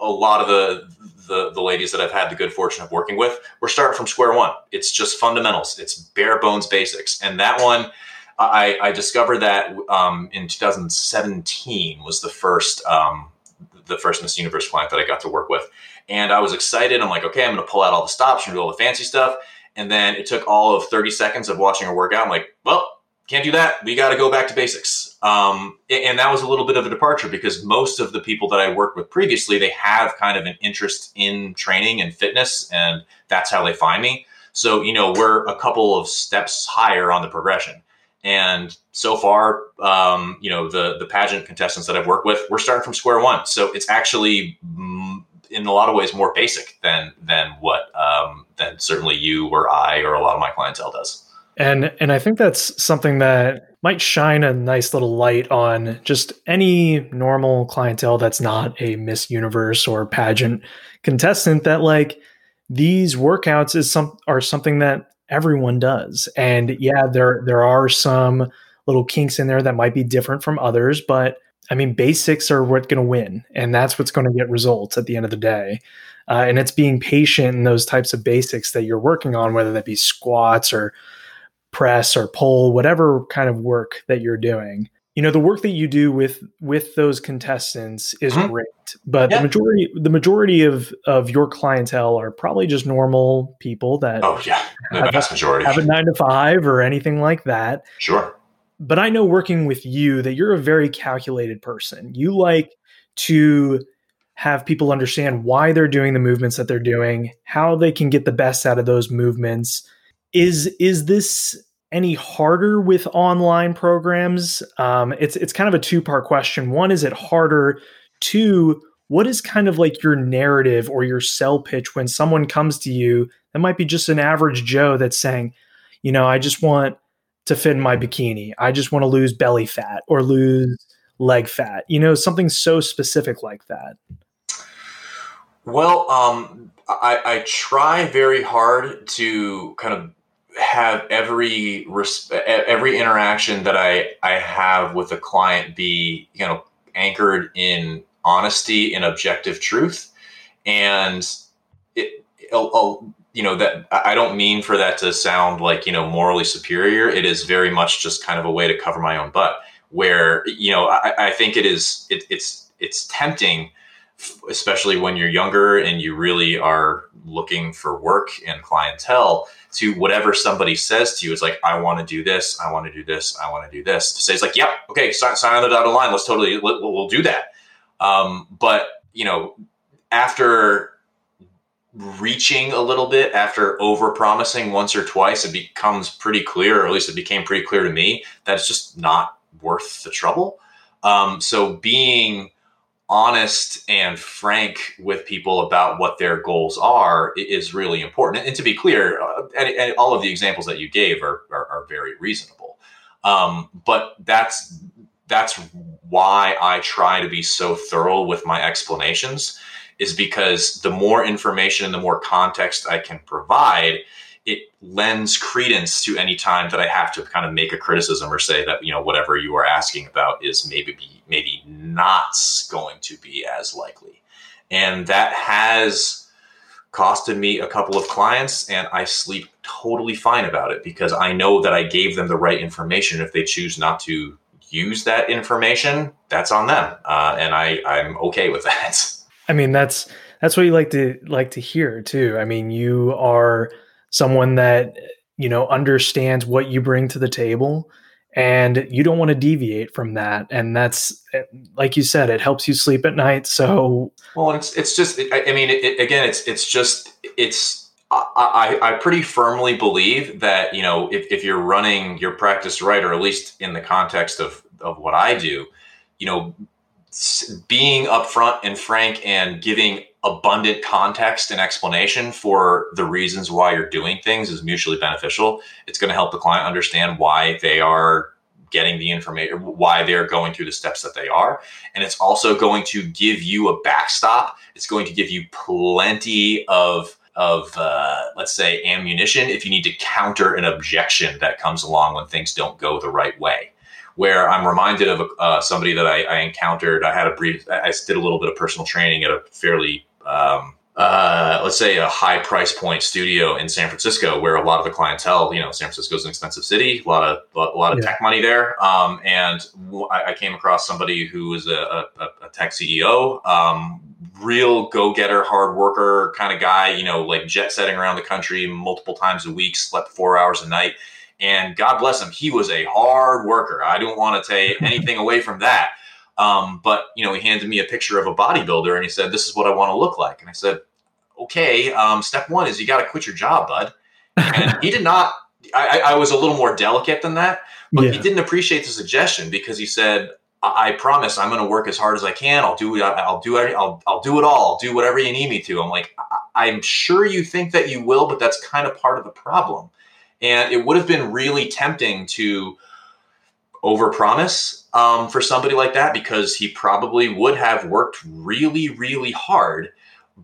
a lot of the the the ladies that I've had the good fortune of working with, we're starting from square one. It's just fundamentals. It's bare bones basics. And that one, I, I discovered that um, in 2017 was the first um, the first Miss Universe client that I got to work with, and I was excited. I'm like, okay, I'm going to pull out all the stops and do all the fancy stuff. And then it took all of 30 seconds of watching her workout. I'm like, well, can't do that. We got to go back to basics. Um, and that was a little bit of a departure because most of the people that I worked with previously, they have kind of an interest in training and fitness, and that's how they find me. So, you know, we're a couple of steps higher on the progression. And so far, um, you know, the the pageant contestants that I've worked with, we're starting from square one. So it's actually, in a lot of ways, more basic than than what um, than certainly you or I or a lot of my clientele does. And and I think that's something that might shine a nice little light on just any normal clientele that's not a Miss Universe or pageant contestant that like these workouts is some are something that everyone does. And yeah, there there are some little kinks in there that might be different from others, but I mean basics are what's going to win and that's what's going to get results at the end of the day. Uh, and it's being patient in those types of basics that you're working on, whether that be squats or press or pull, whatever kind of work that you're doing. You know, the work that you do with with those contestants is mm-hmm. great, but yeah. the majority the majority of of your clientele are probably just normal people that oh yeah, the vast majority have a nine to five or anything like that. Sure. But I know working with you that you're a very calculated person. You like to have people understand why they're doing the movements that they're doing, how they can get the best out of those movements, is is this any harder with online programs? Um, it's it's kind of a two part question. One, is it harder? Two, what is kind of like your narrative or your sell pitch when someone comes to you that might be just an average Joe that's saying, you know, I just want to fit in my bikini. I just want to lose belly fat or lose leg fat. You know, something so specific like that. Well, um, I, I try very hard to kind of have every every interaction that I I have with a client be you know anchored in honesty and objective truth, and it, you know that I don't mean for that to sound like you know morally superior. It is very much just kind of a way to cover my own butt. Where you know I, I think it is it, it's it's tempting especially when you're younger and you really are looking for work and clientele to whatever somebody says to you is like i want to do this i want to do this i want to do this. To say it's like yep okay sign, sign on the dotted line let's totally we'll, we'll do that. Um, but you know after reaching a little bit after over promising once or twice it becomes pretty clear or at least it became pretty clear to me that it's just not worth the trouble. Um, so being honest and frank with people about what their goals are is really important. And to be clear, uh, and, and all of the examples that you gave are, are, are very reasonable. Um, but that's that's why I try to be so thorough with my explanations, is because the more information and the more context I can provide, it lends credence to any time that I have to kind of make a criticism or say that you know whatever you are asking about is maybe be, maybe not going to be as likely, and that has costed me a couple of clients, and I sleep totally fine about it because I know that I gave them the right information. If they choose not to use that information, that's on them, uh, and I I'm okay with that. I mean that's that's what you like to like to hear too. I mean you are someone that you know understands what you bring to the table and you don't want to deviate from that and that's eh, like you said it helps you sleep at night so well it's it's just i, mean it, again it's it's just it's I, I pretty firmly believe that you know if, if you're running your practice right or at least in the context of of what i do you know being upfront and frank and giving abundant context and explanation for the reasons why you're doing things is mutually beneficial. It's going to help the client understand why they are getting the information, why they're going through the steps that they are. And it's also going to give you a backstop. It's going to give you plenty of of uh, let's say ammunition if you need to counter an objection that comes along when things don't go the right way where I'm reminded of uh, somebody that I, I, encountered. I had a brief, I did a little bit of personal training at a fairly um, uh, let's say a high price point studio in San Francisco, where a lot of the clientele, you know, San Francisco is an expensive city, a lot of a lot of yeah. tech money there. Um, and I, I, came across somebody who was a, a, a tech CEO, um, real go getter, hard worker kind of guy, you know, like jet setting around the country multiple times a week, slept four hours a night. And God bless him, he was a hard worker. I don't want to take anything away from that. Um, but you know, he handed me a picture of a bodybuilder and he said, "This is what I want to look like." And I said, "Okay, um, step one is you got to quit your job, bud." And he did not. I, I, was a little more delicate than that, but yeah. he didn't appreciate the suggestion because he said, I, I promise I'm going to work as hard as I can. I'll do it. I'll do it. I'll, I'll do it all. I'll do whatever you need me to. I'm like, I, I'm sure you think that you will, but that's kind of part of the problem. And it would have been really tempting to overpromise um, for somebody like that because he probably would have worked really, really hard.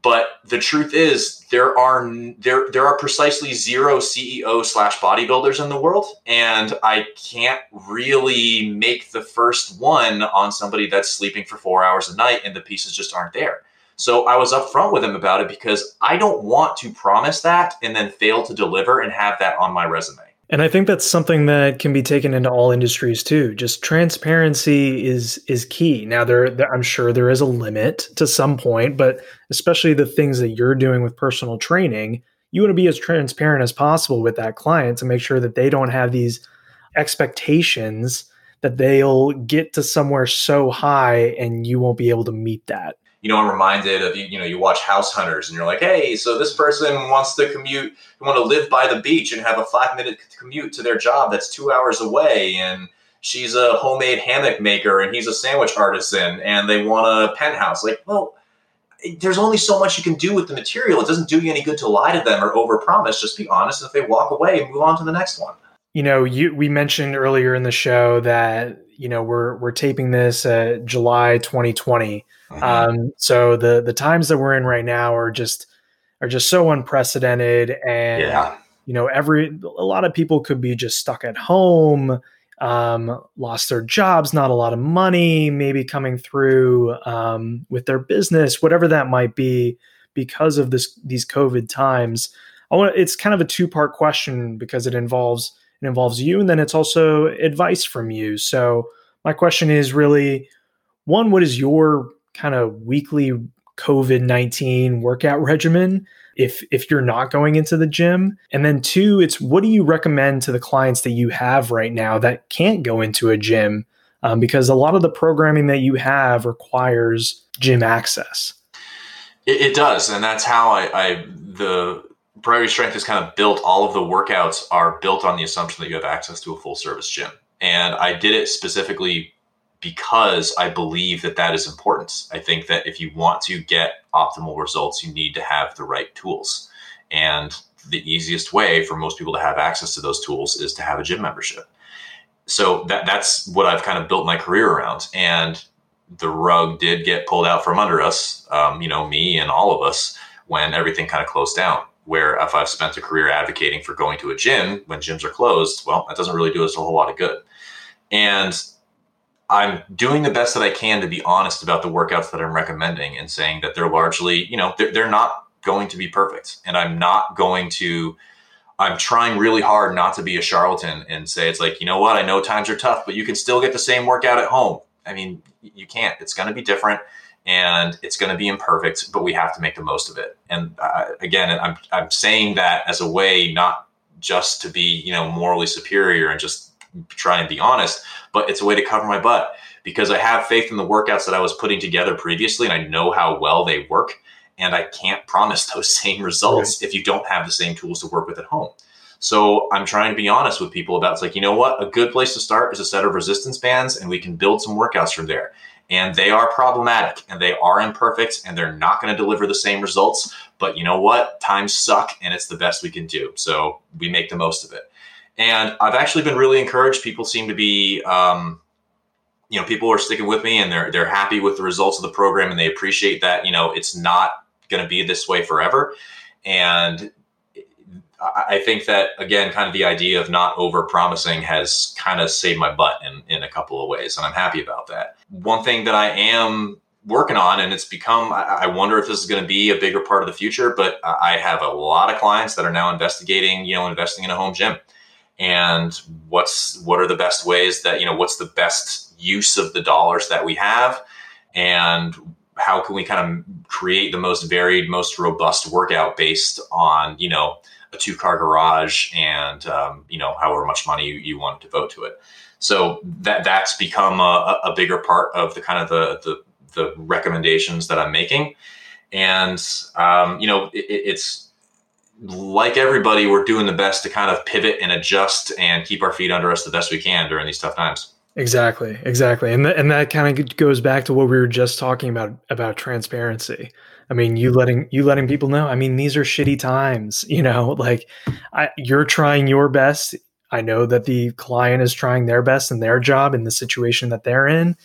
But the truth is, there are there there are precisely zero CEO slash bodybuilders in the world, and I can't really make the first one on somebody that's sleeping for four hours a night, and the pieces just aren't there. So I was upfront with him about it because I don't want to promise that and then fail to deliver and have that on my resume. And I think that's something that can be taken into all industries too. Just transparency is is key. Now there, there, I'm sure there is a limit to some point, but especially the things that you're doing with personal training, you want to be as transparent as possible with that client to make sure that they don't have these expectations that they'll get to somewhere so high and you won't be able to meet that you know, I'm reminded of you, you know, you watch House Hunters and you're like, hey, so this person wants to commute, want to live by the beach and have a five minute commute to their job that's two hours away. And she's a homemade hammock maker and he's a sandwich artisan and they want a penthouse. Like, well, there's only so much you can do with the material. It doesn't do you any good to lie to them or overpromise. Just be honest. And if they walk away, move on to the next one. You know, you we mentioned earlier in the show that you know we're we're taping this uh, July 2020 Mm-hmm. Um, so the the times that we're in right now are just are just so unprecedented, and yeah. you know, every a lot of people could be just stuck at home, um, lost their jobs, not a lot of money, maybe coming through um, with their business, whatever that might be, because of this these COVID times. I want it's kind of a two part question because it involves it involves you, and then it's also advice from you. So my question is really one: What is your kind of weekly COVID 19 workout regimen if if you're not going into the gym. And then two it's what do you recommend to the clients that you have right now that can't go into a gym? Um, because a lot of the programming that you have requires gym access. It, it does and that's how I, I the Priority Strength is kind of built. All of the workouts are built on the assumption that you have access to a full service gym. And i did it specifically because I believe that that is important. I think that if you want to get optimal results, you need to have the right tools. And the easiest way for most people to have access to those tools is to have a gym membership. So that that's what I've kind of built my career around. And the rug did get pulled out from under us, um, you know, me and all of us when everything kind of closed down. Where if I've spent a career advocating for going to a gym when gyms are closed, well, that doesn't really do us a whole lot of good. And I'm doing the best that I can to be honest about the workouts that I'm recommending and saying that they're largely, you know, they're, they're not going to be perfect. And I'm not going to, I'm trying really hard not to be a charlatan and say, it's like, you know what, I know times are tough, but you can still get the same workout at home. I mean, you can't. It's going to be different and it's going to be imperfect, but we have to make the most of it. And uh, again, I'm, I'm saying that as a way not just to be, you know, morally superior and just try and be honest, but it's a way to cover my butt because I have faith in the workouts that I was putting together previously and I know how well they work. And I can't promise those same results right. if you don't have the same tools to work with at home. So I'm trying to be honest with people about it's like, you know what? A good place to start is a set of resistance bands and we can build some workouts from there. And they are problematic and they are imperfect and they're not going to deliver the same results. But you know what? Times suck and it's the best we can do. So we make the most of it. And I've actually been really encouraged. People seem to be, um, you know, people are sticking with me and they're they're happy with the results of the program and they appreciate that. You know, it's not going to be this way forever. And I think that again, kind of the idea of not over promising has kind of saved my butt in in a couple of ways, and I'm happy about that. One thing that I am working on, and it's become. I, I wonder if this is going to be a bigger part of the future. But I have a lot of clients that are now investigating, you know, investing in a home gym, and what's what are the best ways that you know what's the best use of the dollars that we have, and how can we kind of create the most varied, most robust workout based on you know a two car garage and um, you know however much money you, you want to devote to it. So that that's become a, a bigger part of the kind of the, the, the recommendations that I'm making, and um, you know it, it's like everybody, we're doing the best to kind of pivot and adjust and keep our feet under us the best we can during these tough times. Exactly, exactly, and th- and that kind of goes back to what we were just talking about about transparency. I mean, you letting you letting people know. I mean, these are shitty times. You know, like I, you're trying your best. I know that the client is trying their best in their job in the situation that they're in,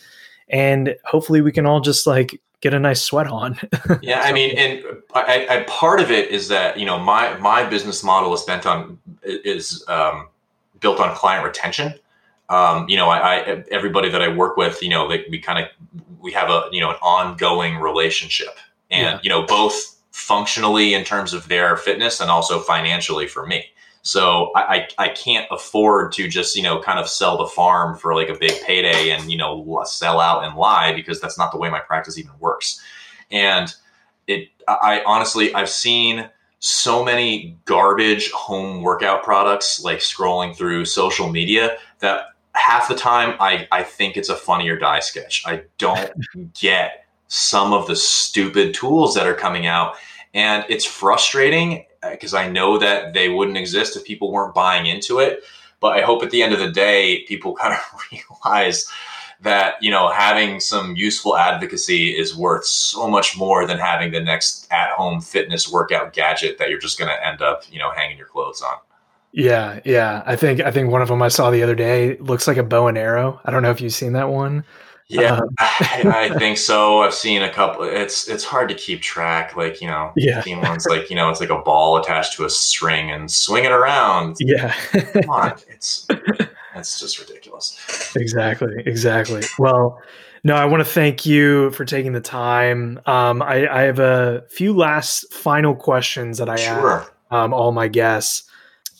and hopefully, we can all just like get a nice sweat on. yeah, I mean, and I, I, part of it is that you know my my business model is bent on is um, built on client retention um, you know, I, I, everybody that I work with, you know, they, we kind of we have a you know an ongoing relationship, and yeah. you know both functionally in terms of their fitness and also financially for me. So I, I, I can't afford to just you know kind of sell the farm for like a big payday and you know sell out and lie because that's not the way my practice even works. And it I honestly I've seen so many garbage home workout products like scrolling through social media that half the time I, I think it's a Funny or Die sketch. I don't get some of the stupid tools that are coming out. And it's frustrating because uh, I know that they wouldn't exist if people weren't buying into it. But I hope at the end of the day, people kind of realize that you know having some useful advocacy is worth so much more than having the next at-home fitness workout gadget that you're just going to end up you know hanging your clothes on. Yeah, yeah. I think I think one of them I saw the other day looks like a bow and arrow. I don't know if you've seen that one. Yeah, um, I, I, think so. I've seen a couple. It's it's hard to keep track. Like you know, yeah. seen ones like you know, it's like a ball attached to a string and swing it around. Yeah, come on, it's it's just ridiculous. Exactly, exactly. Well, no, I want to thank you for taking the time. Um, I, I have a few last final questions that I sure. ask um, all my guests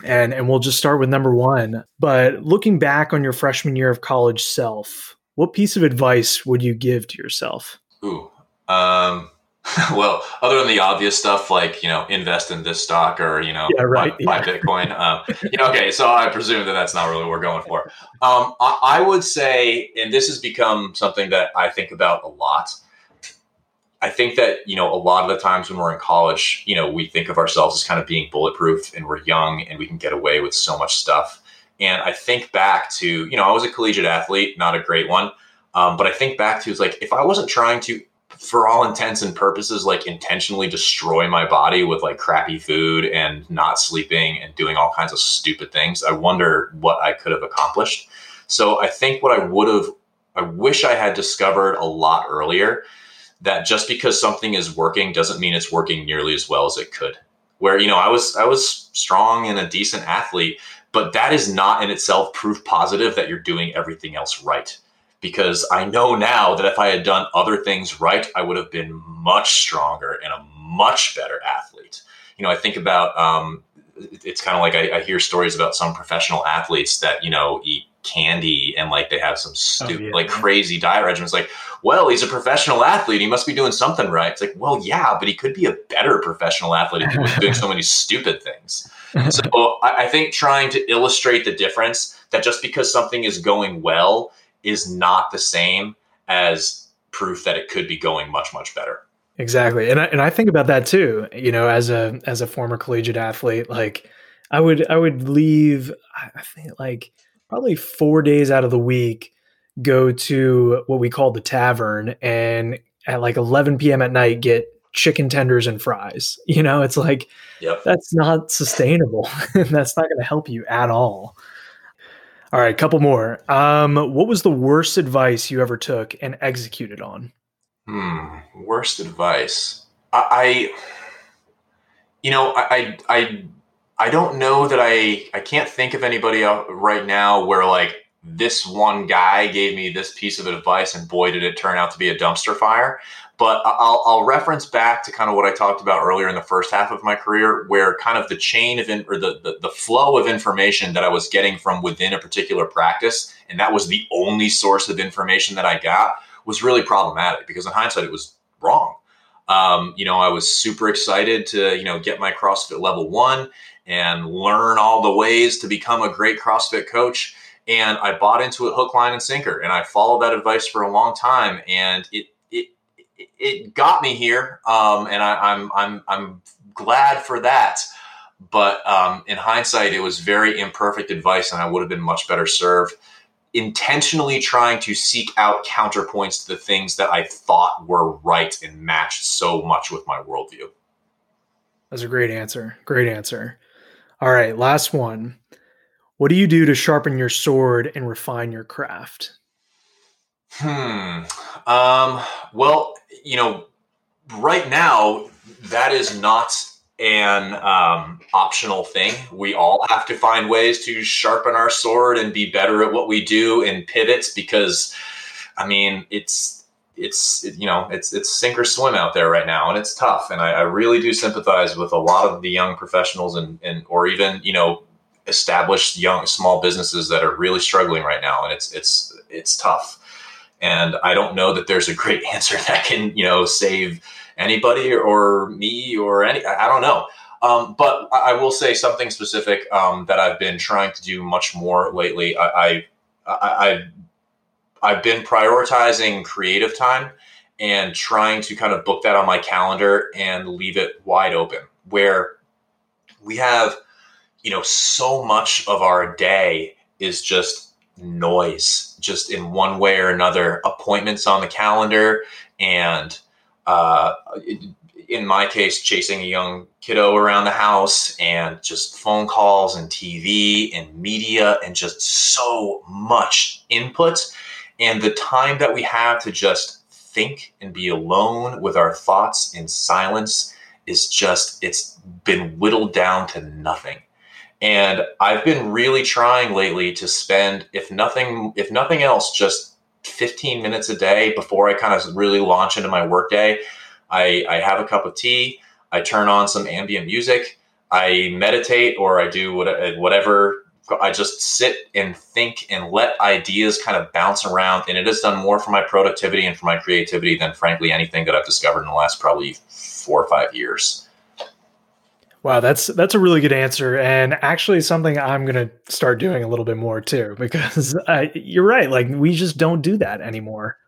and and we'll just start with number one. But looking back on your freshman year of college self, what piece of advice would you give to yourself? Ooh, um, well, other than the obvious stuff like you know invest in this stock or you know yeah, right. buy, buy Bitcoin, um, you know, okay, so I presume that that's not really what we're going for. Um, I, I would say, and this has become something that I think about a lot I think that, you know, a lot of the times when we're in college, you know, we think of ourselves as kind of being bulletproof and we're young and we can get away with so much stuff. And I think back to, you know, I was a collegiate athlete, not a great one. Um, but I think back to, like, if I wasn't trying to, for all intents and purposes, like intentionally destroy my body with like crappy food and not sleeping and doing all kinds of stupid things, I wonder what I could have accomplished. So I think what I would have, I wish I had discovered a lot earlier that just because something is working doesn't mean it's working nearly as well as it could. Where you know I was I was strong and a decent athlete, but that is not in itself proof positive that you're doing everything else right. Because I know now that if I had done other things right, I would have been much stronger and a much better athlete. You know, I think about um, it's kind of like I, I hear stories about some professional athletes that you know eat candy and like they have some stupid oh, yeah, like yeah. crazy diet regimens like well he's a professional athlete he must be doing something right it's like well yeah but he could be a better professional athlete if he was doing so many stupid things so I, I think trying to illustrate the difference that just because something is going well is not the same as proof that it could be going much much better exactly and I, and I think about that too you know as a as a former collegiate athlete like i would i would leave i think like probably four days out of the week go to what we call the tavern and at like 11 p.m. at night get chicken tenders and fries. You know, it's like yep. that's not sustainable. that's not going to help you at all. All right, a couple more. Um, what was the worst advice you ever took and executed on? Hmm, worst advice. I, I you know, I, I, I I don't know that I I can't think of anybody right now where like this one guy gave me this piece of advice, and boy, did it turn out to be a dumpster fire. But I'll, I'll reference back to kind of what I talked about earlier in the first half of my career, where kind of the chain of in, or the, the the flow of information that I was getting from within a particular practice, and that was the only source of information that I got, was really problematic because in hindsight, it was wrong. Um, you know, I was super excited to you know get my CrossFit level one and learn all the ways to become a great CrossFit coach and I bought into it hook, line, and sinker. And I followed that advice for a long time, and it it got me here. Um, and I, am I'm, I'm I'm glad for that. But um, in hindsight, it was very imperfect advice, and I would have been much better served intentionally trying to seek out counterpoints to the things that I thought were right and matched so much with my worldview. That's a great answer. Great answer. All right, last one. What do you do to sharpen your sword and refine your craft? Hmm. Um, well, you know, right now, that is not an um, optional thing. We all have to find ways to sharpen our sword and be better at what we do and pivots because, I mean, it's it's you know it's it's sink or swim out there right now and it's tough and I, I really do sympathize with a lot of the young professionals and and or even you know established young small businesses that are really struggling right now and it's it's it's tough and i don't know that there's a great answer that can you know save anybody or me or any i don't know um, but I, will say something specific um, that I've been trying to do much more lately. I, I, I, I've been prioritizing creative time and trying to kind of book that on my calendar and leave it wide open. Where we have you know, so much of our day is just noise, just in one way or another, appointments on the calendar, and uh, in my case, chasing a young kiddo around the house, and just phone calls and TV and media, and just so much input. And the time that we have to just think and be alone with our thoughts in silence is just, it's been whittled down to nothing and I've been really trying lately to spend, if nothing, if nothing else, just 15 minutes a day before I kind of really launch into my workday. I, I have a cup of tea. I turn on some ambient music. I meditate or I do uh, whatever. I just sit and think and let ideas kind of bounce around. And it has done more for my productivity and for my creativity than, frankly, anything that I've discovered in the last probably four or five years. Wow, that's that's a really good answer, and actually something I'm gonna start doing a little bit more too, because you're right. Like we just don't do that anymore.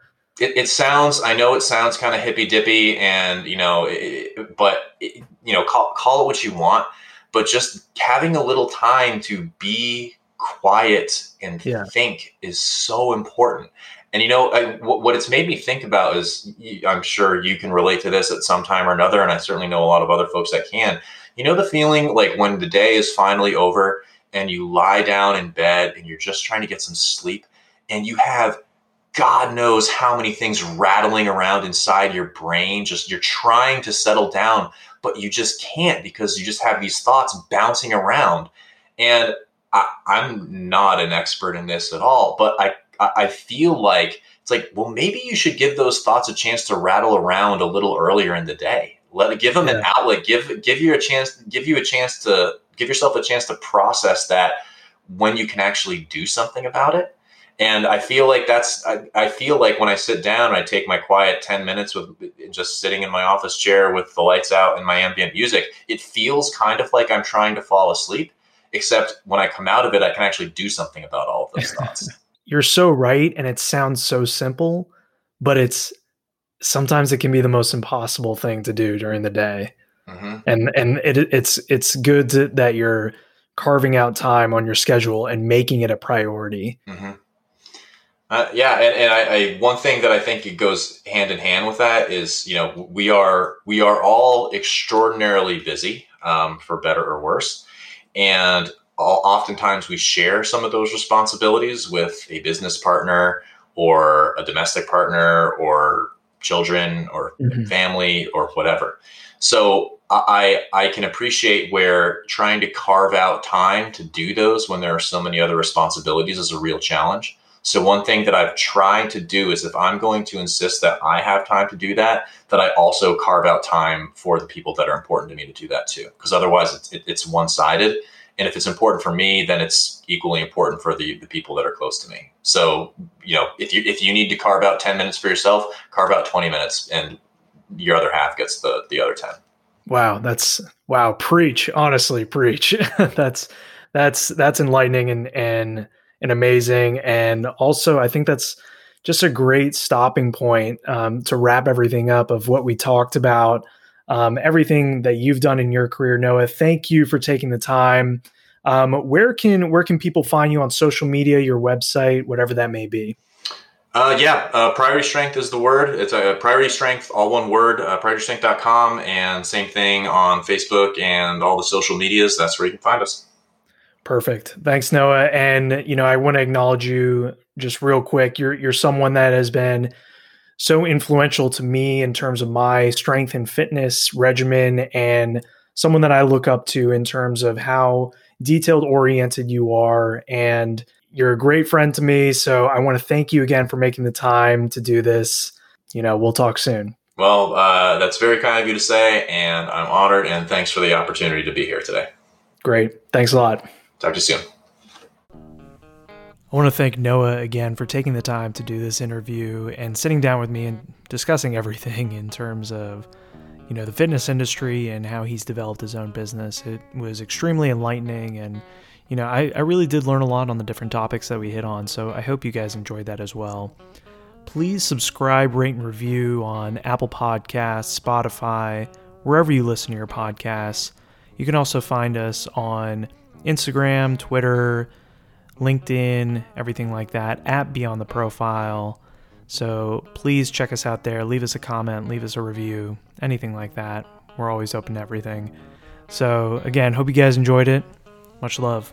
It, it sounds. I know it sounds kind of hippy dippy, and you know, it, but it, you know, call call it what you want. But just having a little time to be quiet and yeah. think is so important. And you know, I, what it's made me think about is, I'm sure you can relate to this at some time or another, and I certainly know a lot of other folks that can you know the feeling like when the day is finally over and you lie down in bed and you're just trying to get some sleep and you have God knows how many things rattling around inside your brain. Just you're trying to settle down, but you just can't because you just have these thoughts bouncing around. And I, am not an expert in this at all, but I I feel like it's like well maybe you should give those thoughts a chance to rattle around a little earlier in the day. Let give them yeah. an outlet. Give give you a chance. Give you a chance to give yourself a chance to process that when you can actually do something about it. And I feel like that's I, I feel like when I sit down, I take my quiet ten minutes with just sitting in my office chair with the lights out and my ambient music. It feels kind of like I'm trying to fall asleep, except when I come out of it, I can actually do something about all of those thoughts. You're so right, and it sounds so simple, but it's sometimes it can be the most impossible thing to do during the day. Mm-hmm. And and it, it's it's good to, that you're carving out time on your schedule and making it a priority. Mm-hmm. Uh, yeah, and, and I, I, one thing that I think it goes hand in hand with that is you know we are we are all extraordinarily busy um, for better or worse, and all, oftentimes we share some of those responsibilities with a business partner or a domestic partner or children or mm-hmm. family or whatever. So I I can appreciate where trying to carve out time to do those when there are so many other responsibilities is a real challenge. So one thing that I've tried to do is if I'm going to insist that I have time to do that, that I also carve out time for the people that are important to me to do that too. Because otherwise, it's, it, it's one sided. And if it's important for me, then it's equally important for the, the people that are close to me. So, you know, if you if you need to carve out 10 minutes for yourself, carve out 20 minutes and your other half gets the the other 10. Wow, that's wow, preach, honestly, preach. that's that's that's enlightening and and and amazing. And also I think that's just a great stopping point um, to wrap everything up of what we talked about um, everything that you've done in your career, Noah. Thank you for taking the time. Um, where can where can people find you on social media, your website, whatever that may be? Uh, yeah, uh, Priority Strength is the word. It's a uh, Priority Strength, all one word, uh, prioritystrength.com. And same thing on Facebook and all the social medias. That's where you can find us. Perfect. Thanks, Noah. And, you know, I want to acknowledge you just real quick. You're, you're someone that has been so influential to me in terms of my strength and fitness regimen and someone that I look up to in terms of how detailed oriented you are. And you're a great friend to me. So I want to thank you again for making the time to do this. You know we'll talk soon. Well uh, that's very kind of you to say and I'm honored and thanks for the opportunity to be here today. Great. Thanks a lot. Talk to you soon I want to thank Noah again for taking the time to do this interview and sitting down with me and discussing everything in terms of, you know, the fitness industry and how he's developed his own business. It was extremely enlightening and, you know, I, I really did learn a lot on the different topics that we hit on. So I hope you guys enjoyed that as well. Please subscribe, rate, and review on Apple Podcasts, Spotify, wherever you listen to your podcasts. You can also find us on Instagram, Twitter, LinkedIn, everything like that, at Beyond the Profile. So please check us out there. Leave us a comment, leave us a review, anything like that. We're always open to everything. So, again, hope you guys enjoyed it. Much love.